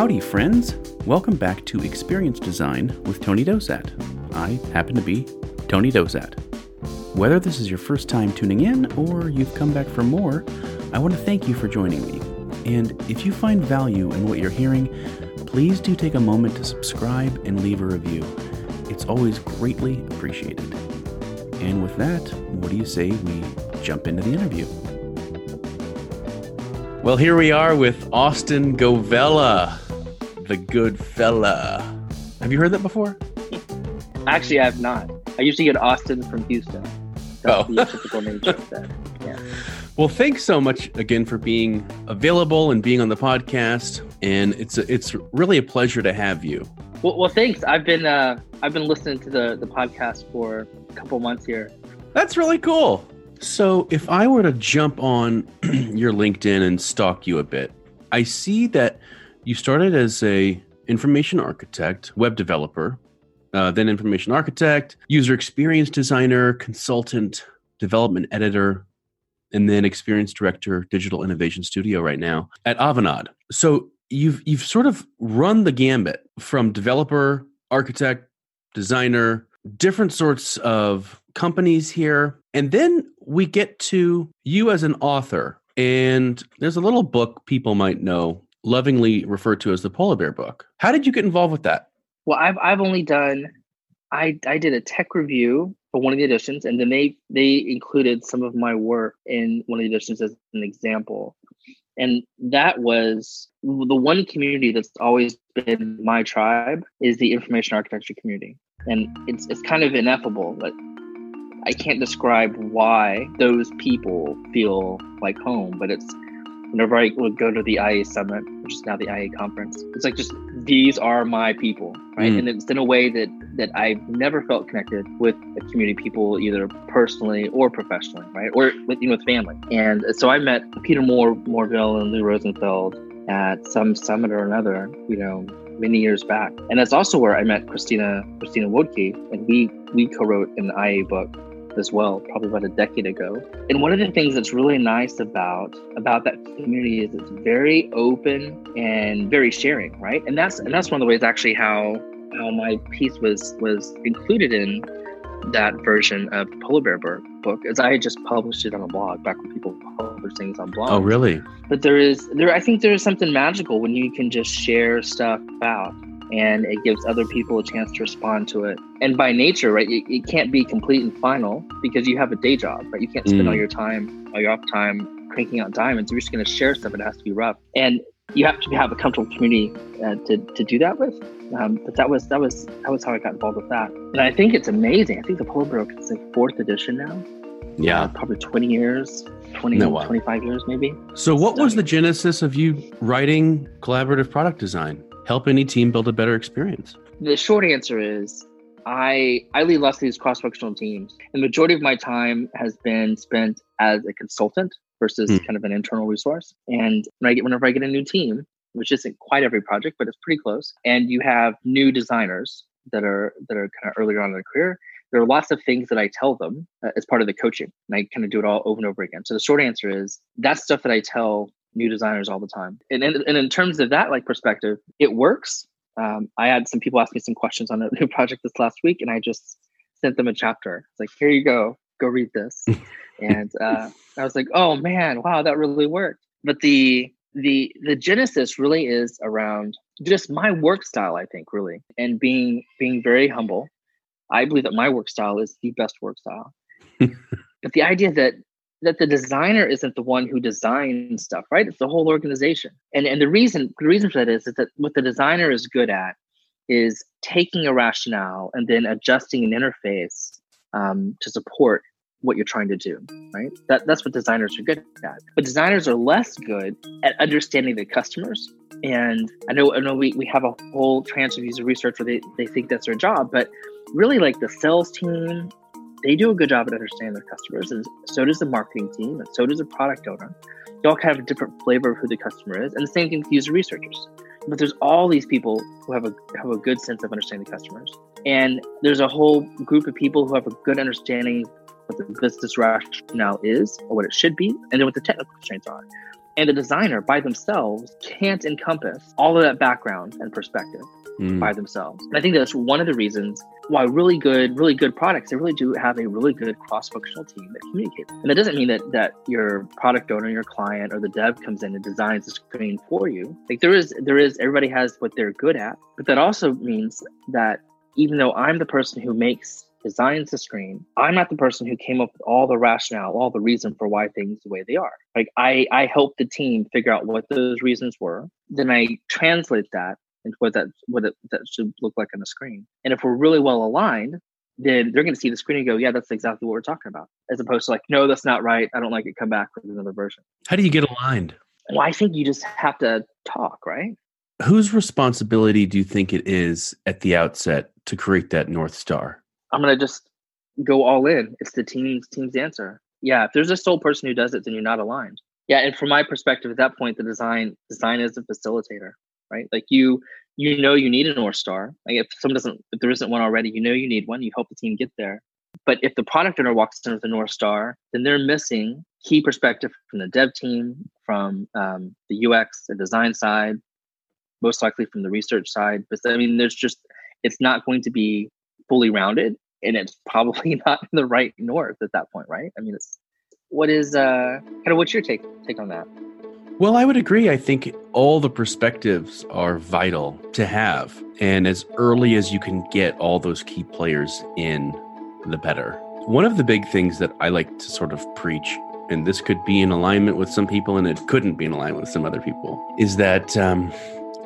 Howdy, friends. Welcome back to Experience Design with Tony Dosat. I happen to be Tony Dosat. Whether this is your first time tuning in or you've come back for more, I want to thank you for joining me. And if you find value in what you're hearing, please do take a moment to subscribe and leave a review. It's always greatly appreciated. And with that, what do you say we jump into the interview? Well, here we are with Austin Govella, the good fella. Have you heard that before? Actually, I have not. I usually get Austin from Houston. That's Oh. the typical name said. Yeah. Well, thanks so much again for being available and being on the podcast. And it's a, it's really a pleasure to have you. Well, well, thanks. I've been uh, I've been listening to the the podcast for a couple months here. That's really cool. So, if I were to jump on your LinkedIn and stalk you a bit, I see that you started as a information architect, web developer, uh, then information architect, user experience designer, consultant, development editor, and then experience director, digital innovation studio right now at Avanade. So you've you've sort of run the gambit from developer, architect, designer, different sorts of companies here. And then we get to you as an author. And there's a little book people might know, lovingly referred to as the Polar Bear book. How did you get involved with that? Well, I've I've only done I I did a tech review for one of the editions, and then they they included some of my work in one of the editions as an example. And that was the one community that's always been my tribe is the information architecture community. And it's it's kind of ineffable, but I can't describe why those people feel like home, but it's whenever I would go to the IA summit, which is now the IA conference, it's like just these are my people, right? Mm. And it's in a way that that I've never felt connected with a community people, either personally or professionally, right? Or with you know, with family. And so I met Peter Moore, Morville, and Lou Rosenfeld at some summit or another, you know, many years back. And that's also where I met Christina Christina Wodtke, and we we co-wrote an IA book as well, probably about a decade ago. And one of the things that's really nice about about that community is it's very open and very sharing, right? And that's and that's one of the ways actually how how my piece was was included in that version of the Polar Bear book, as I had just published it on a blog back when people publish things on blogs. Oh, really? But there is there I think there is something magical when you can just share stuff out and it gives other people a chance to respond to it. And by nature, right, it, it can't be complete and final because you have a day job, right? You can't spend Mm. all your time, all your off time cranking out diamonds. You're just going to share stuff. It has to be rough, and you have to have a comfortable community uh, to, to do that with. Um, but that was that was that was how I got involved with that. And I think it's amazing. I think the Polar Book is like fourth edition now. Uh, Yeah. probably 20 years, 20, No, wow. 25 years maybe. So, what was the genesis of you writing collaborative product design? Help any team build a better experience? The short answer is I I lead lots of these cross-functional teams. And the majority of my time has been spent as a consultant versus Hmm. kind of an internal resource. And when I get whenever I get a new team, which isn't quite every project, but it's pretty close, and you have new designers that are that are kind of earlier on in their career, there are lots of things that I tell them uh, as part of the coaching, and I kind of do it all over and over again. So the short answer is that's stuff that I tell new designers all the time. And and, and in terms of that like perspective, it works. Um, I had some people ask me some questions on a new project this last week, and I just sent them a chapter. It's like, here you go, go read this. and uh, I was like, oh man, wow, that really worked. But the the the genesis really is around just my work style, I think, really, and being being very humble. I believe that my work style is the best work style. but the idea that that the designer isn't the one who designs stuff, right? It's the whole organization. And and the reason the reason for that is, is that what the designer is good at is taking a rationale and then adjusting an interface um, to support what you're trying to do, right? That that's what designers are good at. But designers are less good at understanding the customers. And I know I know we, we have a whole tranche of user research where they, they think that's their job, but really like the sales team, they do a good job at understanding their customers, and so does the marketing team, and so does the product owner. They all kind of have a different flavor of who the customer is, and the same thing with user researchers. But there's all these people who have a have a good sense of understanding the customers, and there's a whole group of people who have a good understanding of what the business rationale is or what it should be, and then what the technical constraints are. And the designer by themselves can't encompass all of that background and perspective mm. by themselves. And I think that's one of the reasons why really good, really good products, they really do have a really good cross-functional team that communicates. And that doesn't mean that that your product owner, your client, or the dev comes in and designs the screen for you. Like there is, there is, everybody has what they're good at. But that also means that even though I'm the person who makes designs the screen, I'm not the person who came up with all the rationale, all the reason for why things the way they are. Like I, I help the team figure out what those reasons were. Then I translate that into what that what it, that should look like on the screen. And if we're really well aligned, then they're going to see the screen and go, "Yeah, that's exactly what we're talking about," as opposed to like, "No, that's not right. I don't like it. Come back with another version." How do you get aligned? Well, I think you just have to talk, right? Whose responsibility do you think it is at the outset to create that north star? I'm going to just go all in. It's the team's team's answer. Yeah, if there's a sole person who does it, then you're not aligned. Yeah, and from my perspective, at that point, the design design is a facilitator right? Like you you know you need a north star. Like if someone doesn't if there isn't one already, you know you need one. You help the team get there. But if the product owner walks in with a north star, then they're missing key perspective from the dev team, from um, the UX, the design side, most likely from the research side. But I mean, there's just it's not going to be fully rounded, and it's probably not in the right north at that point, right? I mean, it's what is uh kind of what's your take take on that? Well, I would agree. I think all the perspectives are vital to have. And as early as you can get all those key players in, the better. One of the big things that I like to sort of preach, and this could be in alignment with some people and it couldn't be in alignment with some other people, is that, um,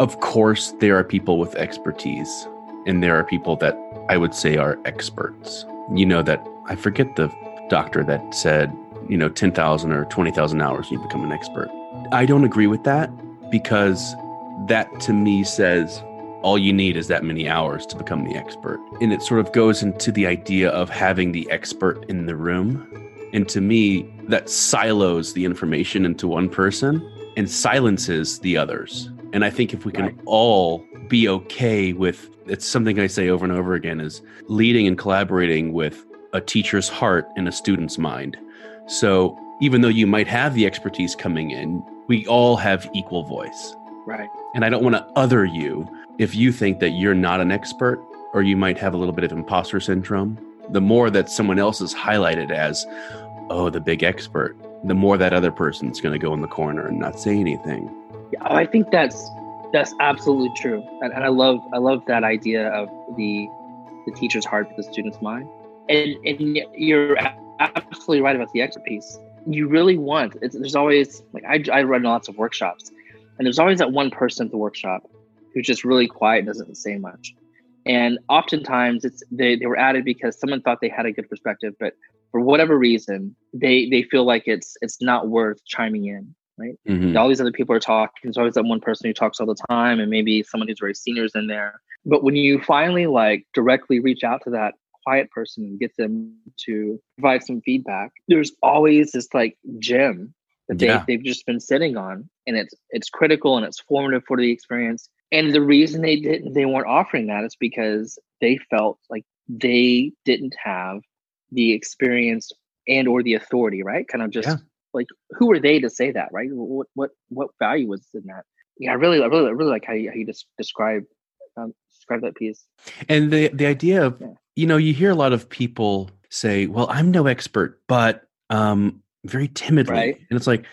of course, there are people with expertise and there are people that I would say are experts. You know, that I forget the doctor that said, you know, 10,000 or 20,000 hours, you become an expert I don't agree with that because that to me says all you need is that many hours to become the expert. And it sort of goes into the idea of having the expert in the room. And to me, that silos the information into one person and silences the others. And I think if we can right. all be okay with it's something I say over and over again is leading and collaborating with a teacher's heart and a student's mind. So even though you might have the expertise coming in, we all have equal voice. Right. And I don't want to other you if you think that you're not an expert or you might have a little bit of imposter syndrome. The more that someone else is highlighted as, oh, the big expert, the more that other person's going to go in the corner and not say anything. Yeah, oh, I think that's that's absolutely true, and, and I love I love that idea of the the teacher's heart for the student's mind. And and you're absolutely right about the expert piece you really want there's always like I, I run lots of workshops and there's always that one person at the workshop who's just really quiet and doesn't say much. And oftentimes it's they, they were added because someone thought they had a good perspective but for whatever reason they they feel like it's it's not worth chiming in right? Mm-hmm. all these other people are talking there's always that one person who talks all the time and maybe someone who's very seniors in there. But when you finally like directly reach out to that quiet person and get them to provide some feedback, there's always this like gem that they, yeah. they've just been sitting on and it's it's critical and it's formative for the experience. And the reason they didn't they weren't offering that is because they felt like they didn't have the experience and or the authority, right? Kind of just yeah. like who are they to say that, right? What what what value was in that? Yeah, I really, I really, I really like how you, how you just describe um, describe that piece. And the the idea of yeah you know, you hear a lot of people say, "Well, I'm no expert," but um, very timidly, right. and it's like,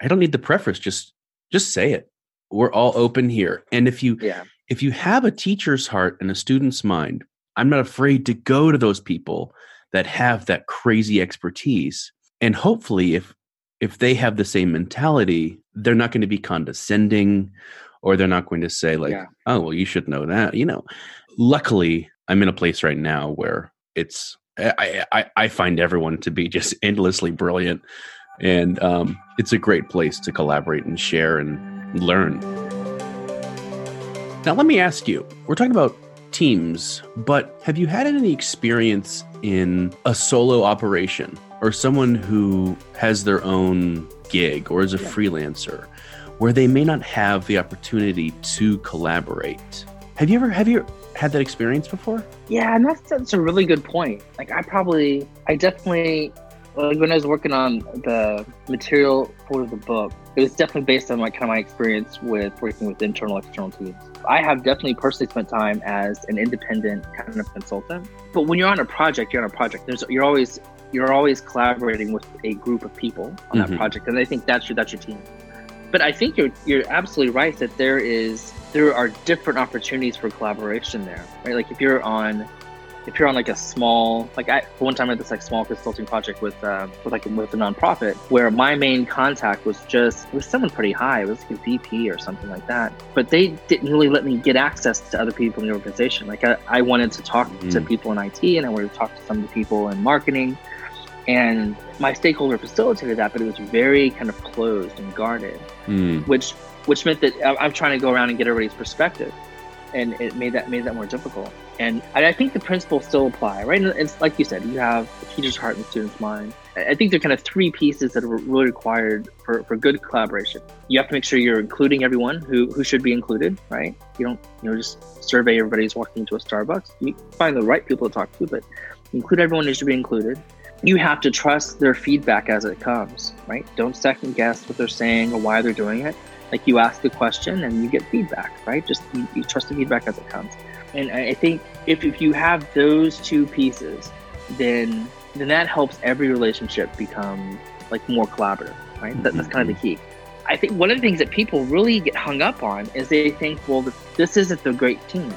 I don't need the preface. Just, just say it. We're all open here, and if you, yeah. if you have a teacher's heart and a student's mind, I'm not afraid to go to those people that have that crazy expertise, and hopefully, if if they have the same mentality, they're not going to be condescending, or they're not going to say like, yeah. "Oh, well, you should know that." You know, luckily I'm in a place right now where it's I, I, I find everyone to be just endlessly brilliant, and um, it's a great place to collaborate and share and learn. Now, let me ask you: We're talking about teams, but have you had any experience in a solo operation or someone who has their own gig or is a freelancer, where they may not have the opportunity to collaborate? Have you ever have you had that experience before? Yeah, and that's that's a really good point. Like I probably I definitely like when I was working on the material for the book, it was definitely based on like kind of my experience with working with internal external teams. I have definitely personally spent time as an independent kind of consultant. But when you're on a project, you're on a project. There's you're always you're always collaborating with a group of people on mm-hmm. that project, and I think that's your that's your team. But I think you're you're absolutely right that there is there are different opportunities for collaboration there, right? Like if you're on if you're on like a small like I one time I had this like small consulting project with uh, with like with a nonprofit where my main contact was just was someone pretty high it was like a VP or something like that but they didn't really let me get access to other people in the organization like I, I wanted to talk mm. to people in IT and I wanted to talk to some of the people in marketing and my stakeholder facilitated that but it was very kind of closed and guarded mm. which which meant that I'm trying to go around and get everybody's perspective and it made that made that more difficult. And I think the principles still apply, right? And it's like you said, you have the teacher's heart and the student's mind. I think there are kind of three pieces that are really required for, for good collaboration. You have to make sure you're including everyone who, who should be included, right? You don't, you know, just survey everybody who's walking into a Starbucks. You find the right people to talk to, but include everyone who should be included. You have to trust their feedback as it comes, right? Don't second guess what they're saying or why they're doing it like you ask the question and you get feedback right? Just you, you trust the feedback as it comes. And i think if, if you have those two pieces then then that helps every relationship become like more collaborative right? That, that's kind of the mm-hmm. key. I think one of the things that people really get hung up on is they think well this isn't the great team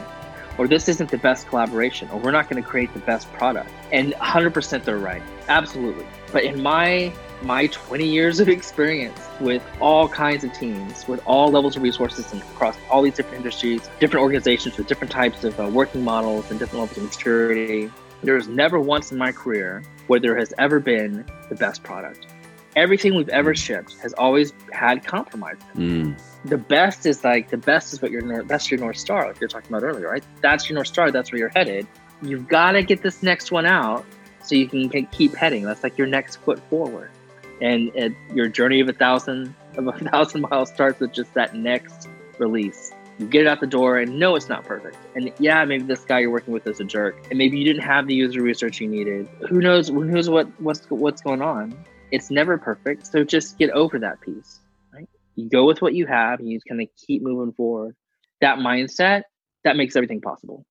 or this isn't the best collaboration or we're not going to create the best product. And 100% they're right. Absolutely. But in my my 20 years of experience with all kinds of teams, with all levels of resources and across all these different industries, different organizations with different types of uh, working models and different levels of maturity. There's never once in my career where there has ever been the best product. Everything we've ever shipped has always had compromise. Mm. The best is like the best is what your that's your north star, like you're talking about earlier, right? That's your north star. That's where you're headed. You've got to get this next one out so you can keep heading. That's like your next foot forward and it, your journey of a thousand of a thousand miles starts with just that next release. You get it out the door, and no, it's not perfect. And yeah, maybe this guy you're working with is a jerk, and maybe you didn't have the user research you needed. Who knows? Who knows what what's what's going on? It's never perfect, so just get over that piece. Right? You go with what you have, and you kind of keep moving forward. That mindset that makes everything possible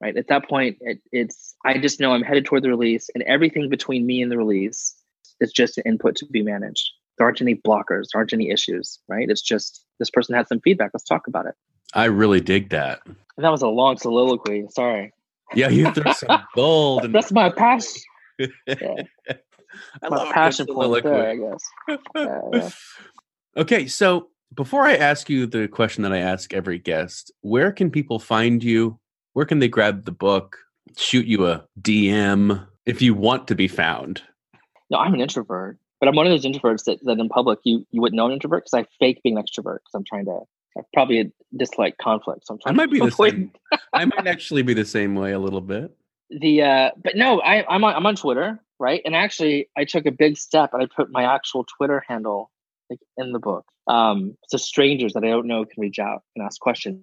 right at that point it, it's i just know i'm headed toward the release and everything between me and the release it's just an input to be managed. There aren't any blockers, there aren't any issues, right? It's just this person had some feedback. Let's talk about it. I really dig that. And that was a long soliloquy. Sorry. Yeah, you threw some gold. And... That's my passion. Yeah. I my passion point there, I guess. Yeah, yeah. Okay, so before I ask you the question that I ask every guest, where can people find you? Where can they grab the book? Shoot you a DM if you want to be found. No, I'm an introvert, but I'm one of those introverts that, that in public you you wouldn't know an introvert because I fake being an extrovert because I'm trying to. I probably dislike conflict, so I'm trying. I might be the same. I might actually be the same way a little bit. The uh, but no, I, I'm on, I'm on Twitter, right? And actually, I took a big step and I put my actual Twitter handle like in the book. Um, so strangers that I don't know can reach out and ask questions.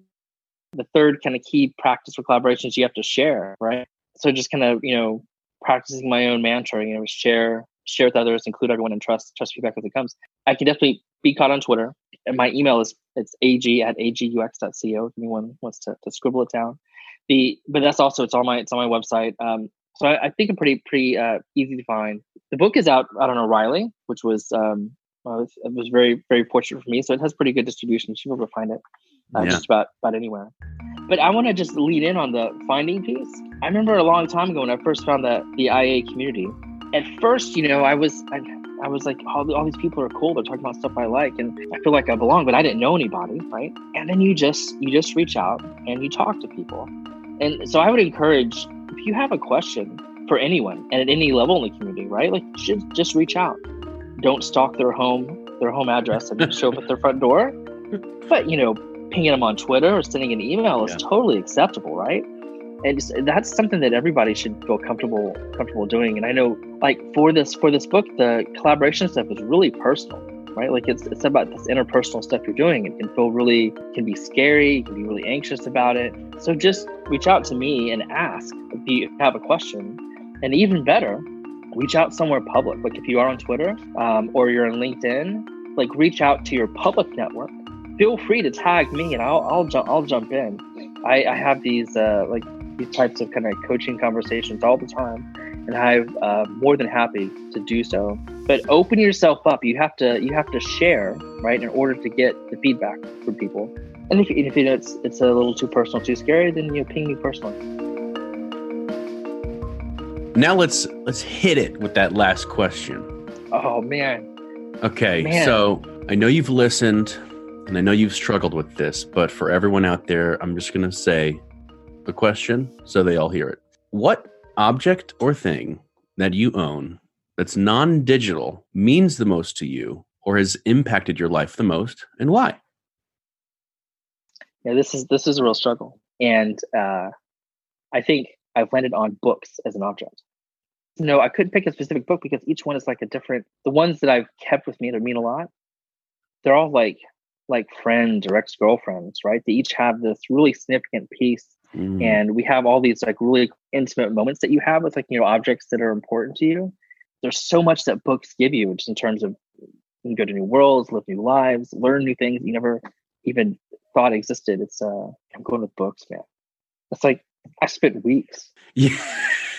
The third kind of key practice for collaborations you have to share, right? So just kind of you know practicing my own mantra, you know, share share with others, include everyone, and trust trust feedback as it comes. I can definitely be caught on Twitter. And my email is it's ag at agux.co if anyone wants to, to scribble it down. The but that's also it's on my it's on my website. Um, so I, I think I'm pretty pretty uh, easy to find. The book is out I don't know O'Reilly, which was um, well, it was very very fortunate for me. So it has pretty good distribution. You should be able to find it uh, yeah. just about about anywhere. But I want to just lead in on the finding piece. I remember a long time ago when I first found the the IA community at first, you know, I was I, I was like, all, all these people are cool. They're talking about stuff I like, and I feel like I belong. But I didn't know anybody, right? And then you just you just reach out and you talk to people. And so I would encourage if you have a question for anyone and at any level in the community, right? Like just just reach out. Don't stalk their home their home address and show up at their front door. But you know, pinging them on Twitter or sending an email is totally acceptable, right? And that's something that everybody should feel comfortable comfortable doing. And i know like for this for this book the collaboration stuff is really personal right? Like it's it's about this interpersonal stuff you're doing. It can feel really can be scary you can be really anxious about it. So just reach out to me and ask if you have a question. And even better reach out somewhere public. Like if you are on twitter um, or you're on linkedin like reach out to your public network, feel free to tag me and I'll I'll, ju- I'll jump in. I, I have these uh, like these types of kind of coaching conversations all the time, and I'm uh, more than happy to do so. But open yourself up. You have to you have to share right in order to get the feedback from people. And if, if you know it's it's a little too personal, too scary, then you know, ping me personally. Now let's let's hit it with that last question. Oh man. Okay, Man. so I know you've listened and I know you've struggled with this, but for everyone out there, I'm just going to say the question so they all hear it. What object or thing that you own that's non digital means the most to you or has impacted your life the most and why? Yeah, this is this is a real struggle, and uh, I think I've landed on books as an object. No, I couldn't pick a specific book because each one is like a different. The ones that I've kept with me that mean a lot, they're all like like friends or ex girlfriends, right? They each have this really significant piece, Mm. and we have all these like really intimate moments that you have with like you know objects that are important to you. There's so much that books give you, just in terms of you can go to new worlds, live new lives, learn new things you never even thought existed. It's uh, I'm going with books, man. It's like I spent weeks. Yeah.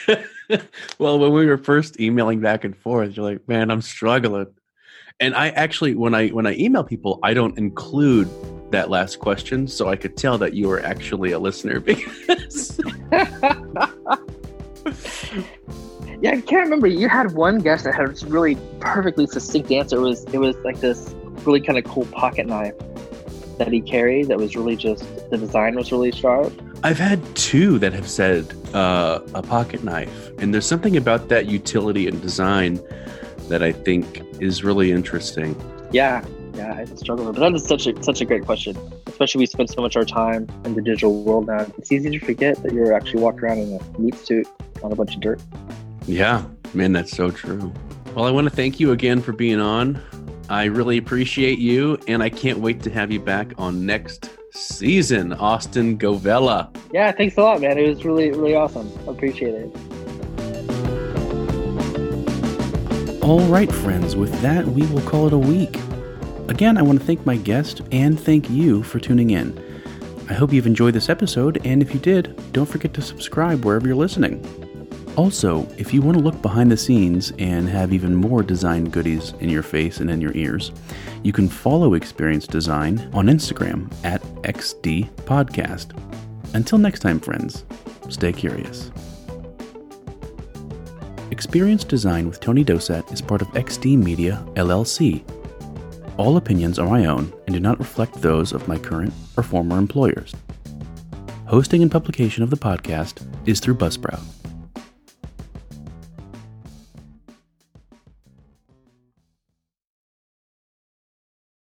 well, when we were first emailing back and forth, you're like, "Man, I'm struggling." And I actually, when I when I email people, I don't include that last question, so I could tell that you were actually a listener because Yeah, I can't remember. You had one guest that had this really perfectly succinct answer. It was it was like this really kind of cool pocket knife that he carried. That was really just the design was really sharp. I've had two that have said uh, a pocket knife, and there's something about that utility and design that I think is really interesting. Yeah, yeah, I struggle. But that is such a such a great question. Especially we spend so much of our time in the digital world now. It's easy to forget that you're actually walking around in a meat suit on a bunch of dirt. Yeah, man, that's so true. Well, I want to thank you again for being on. I really appreciate you, and I can't wait to have you back on next season, Austin Govella. Yeah, thanks a lot, man. It was really, really awesome. Appreciate it. All right, friends, with that, we will call it a week. Again, I want to thank my guest and thank you for tuning in. I hope you've enjoyed this episode, and if you did, don't forget to subscribe wherever you're listening. Also, if you want to look behind the scenes and have even more design goodies in your face and in your ears, you can follow Experience Design on Instagram at XD Podcast. Until next time, friends, stay curious. Experience Design with Tony Dosat is part of XD Media LLC. All opinions are my own and do not reflect those of my current or former employers. Hosting and publication of the podcast is through Buzzsprout.